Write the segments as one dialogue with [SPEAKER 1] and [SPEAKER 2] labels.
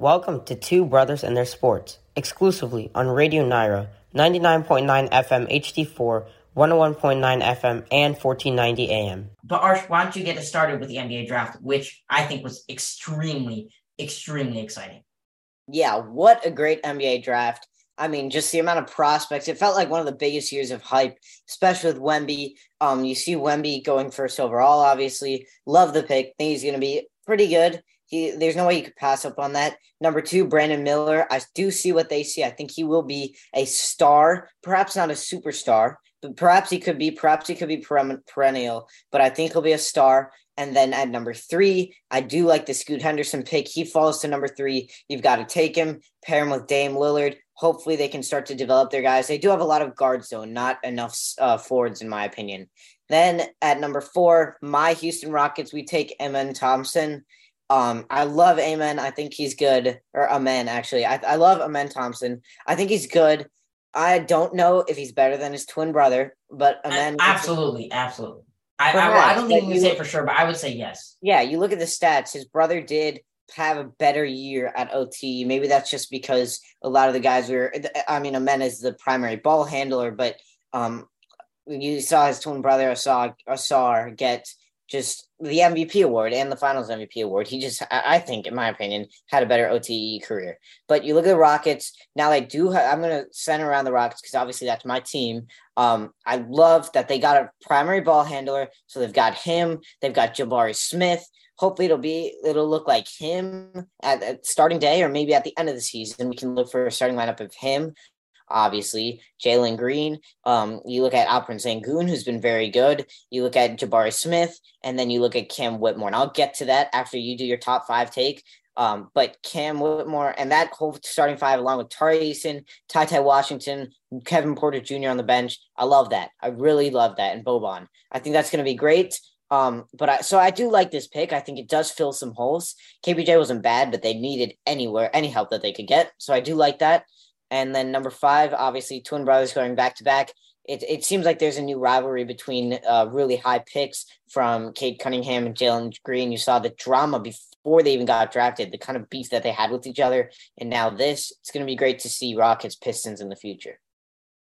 [SPEAKER 1] Welcome to Two Brothers and Their Sports, exclusively on Radio Nyra, 99.9 FM HD4, 101.9 FM, and 1490 AM.
[SPEAKER 2] But Arsh, why don't you get us started with the NBA draft, which I think was extremely, extremely exciting.
[SPEAKER 3] Yeah, what a great NBA draft. I mean, just the amount of prospects. It felt like one of the biggest years of hype, especially with Wemby. Um, you see Wemby going first overall, obviously. Love the pick. Think he's gonna be pretty good. He, there's no way you could pass up on that. Number two, Brandon Miller. I do see what they see. I think he will be a star, perhaps not a superstar, but perhaps he could be. Perhaps he could be perennial. But I think he'll be a star. And then at number three, I do like the Scoot Henderson pick. He falls to number three. You've got to take him, pair him with Dame Lillard. Hopefully, they can start to develop their guys. They do have a lot of guards, though, not enough uh, forwards, in my opinion. Then at number four, my Houston Rockets, we take Amen Thompson. Um, I love Amen. I think he's good, or Amen actually. I, I love Amen Thompson. I think he's good. I don't know if he's better than his twin brother, but Amen.
[SPEAKER 2] Absolutely, absolutely. I, I, I, don't think you can say for sure, but I would say yes.
[SPEAKER 3] Yeah, you look at the stats. His brother did have a better year at OT. Maybe that's just because a lot of the guys were. I mean, Amen is the primary ball handler, but um, you saw his twin brother Ausar, Ausar get just the MVP award and the Finals MVP award. He just, I think, in my opinion, had a better OTE career. But you look at the Rockets now. They do. I'm going to center around the Rockets because obviously that's my team. Um, I love that they got a primary ball handler, so they've got him. They've got Jabari Smith. Hopefully, it'll be it'll look like him at, at starting day, or maybe at the end of the season. We can look for a starting lineup of him obviously. Jalen Green. Um, you look at Alperen Sengun, who's been very good. You look at Jabari Smith, and then you look at Cam Whitmore. And I'll get to that after you do your top five take. Um, but Cam Whitmore and that whole starting five, along with Tari Eason, Ty Ty Washington, Kevin Porter Jr. on the bench, I love that. I really love that. And Boban, I think that's going to be great. Um, but I so I do like this pick. I think it does fill some holes. KPJ wasn't bad, but they needed anywhere any help that they could get. So I do like that. And then number five, obviously, twin brothers going back to back. It, it seems like there's a new rivalry between uh, really high picks from Cade Cunningham and Jalen Green. You saw the drama before they even got drafted, the kind of beef that they had with each other. And now this, it's going to be great to see Rockets Pistons in the future.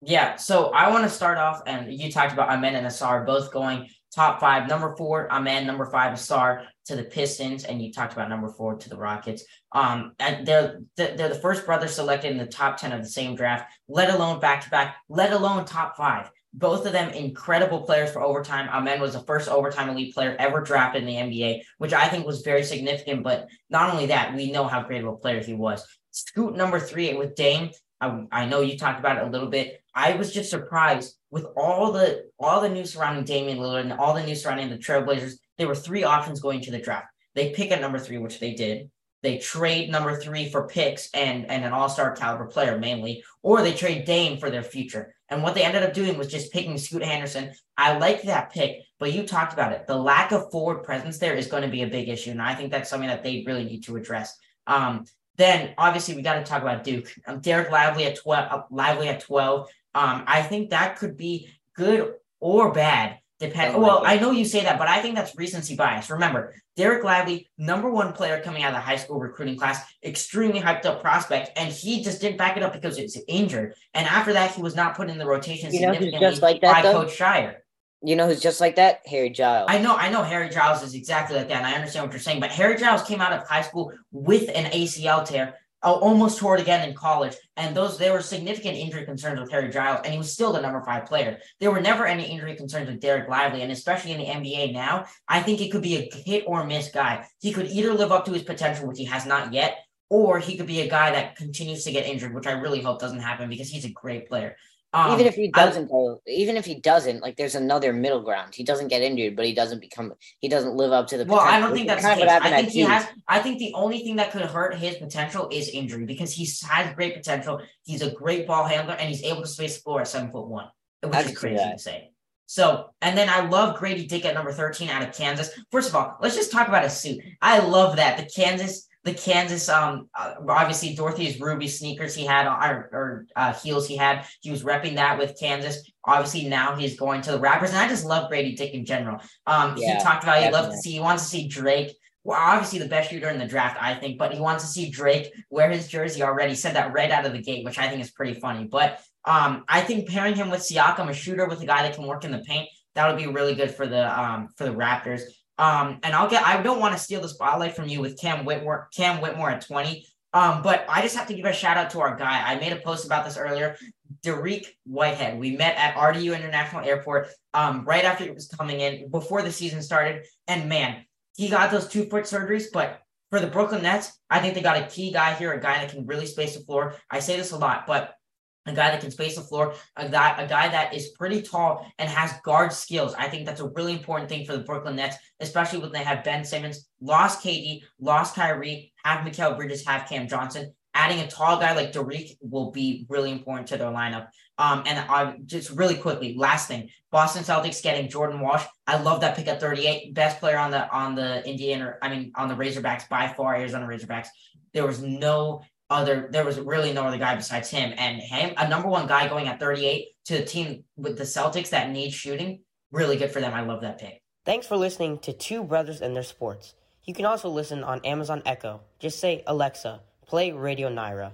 [SPEAKER 2] Yeah, so I want to start off, and you talked about Amen and Ausar both going top five. Number four, Amen. Number five, Ausar to the Pistons, and you talked about number four to the Rockets. Um, and they're they're the first brothers selected in the top ten of the same draft, let alone back to back, let alone top five. Both of them incredible players for overtime. Amen was the first overtime elite player ever drafted in the NBA, which I think was very significant. But not only that, we know how great of a player he was. Scoot number three with Dame. I, I know you talked about it a little bit. I was just surprised with all the all the news surrounding Damian Lillard and all the news surrounding the Trailblazers. There were three options going to the draft. They pick at number three, which they did. They trade number three for picks and and an all star caliber player mainly, or they trade Dame for their future. And what they ended up doing was just picking Scoot Henderson. I like that pick, but you talked about it. The lack of forward presence there is going to be a big issue, and I think that's something that they really need to address. Um, then obviously we got to talk about Duke. Um, Dereck Lively at twelve. Uh, Lively at twelve. Um, I think that could be good or bad. Depend. Well, I know you say that, but I think that's recency bias. Remember, Dereck Lively, number one player coming out of the high school recruiting class, extremely hyped up prospect, and he just didn't back it up because it's injured. And after that, he was not put in the rotation you significantly just like that, by though? Coach Scheyer.
[SPEAKER 3] You know who's just like that? Harry Giles.
[SPEAKER 2] I know, I know Harry Giles is exactly like that, and I understand what you're saying. But Harry Giles came out of high school with an ACL tear, almost tore it again in college, and those there were significant injury concerns with Harry Giles, and he was still the number five player. There were never any injury concerns with Dereck Lively, and especially in the NBA now, I think it could be a hit or miss guy. He could either live up to his potential, which he has not yet, or he could be a guy that continues to get injured, which I really hope doesn't happen because he's a great player.
[SPEAKER 3] Um, even if he doesn't, I, even if he doesn't, like there's another middle ground. He doesn't get injured, but he doesn't become, he doesn't live up to the.
[SPEAKER 2] Well, I don't think that's kind the case. I think he has. I think the only thing that could hurt his potential is injury because he has great potential. He's a great ball handler and he's able to space the floor at seven foot one, which I is crazy to say. So, and then I love Grady Dick at number 13 out of Kansas. First of all, let's just talk about his suit. I love that. The Kansas the Kansas, um, uh, obviously Dorothy's ruby sneakers he had or, or uh, heels he had. He was repping that with Kansas. Obviously now he's going to the Raptors, and I just love Grady Dick in general. Um, yeah, he talked about he loved to see he wants to see Drake well, obviously the best shooter in the draft, I think, but he wants to see Drake wear his jersey already. Said that right out of the gate, which I think is pretty funny. But um, I think pairing him with Siakam, a shooter with a guy that can work in the paint, that would be really good for the um for the Raptors. Um, and I'll get I don't want to steal the spotlight from you with Cam Whitmore, Cam Whitmore at 20. Um, but I just have to give a shout out to our guy. I made a post about this earlier. Dariq Whitehead. We met at RDU International Airport um, right after it was coming in, before the season started. And man, he got those two foot surgeries, but for the Brooklyn Nets, I think they got a key guy here, a guy that can really space the floor. I say this a lot, but a guy that can space the floor, a guy, a guy that is pretty tall and has guard skills. I think that's a really important thing for the Brooklyn Nets, especially when they have Ben Simmons, lost KD, lost Kyrie, have Mikal Bridges, have Cam Johnson. Adding a tall guy like Dariq will be really important to their lineup. Um, and I just really quickly, last thing, Boston Celtics getting Jordan Walsh. I love that pick at 38, best player on the on the Indiana, I mean on the Razorbacks by far, Arizona Razorbacks. There was no other, there was really no other guy besides him. And him, a number one guy going at 38 to a team with the Celtics that need shooting, really good for them. I love that pick.
[SPEAKER 1] Thanks for listening to Two Brothers and Their Sports. You can also listen on Amazon Echo. Just say, Alexa, play Radio Nyra.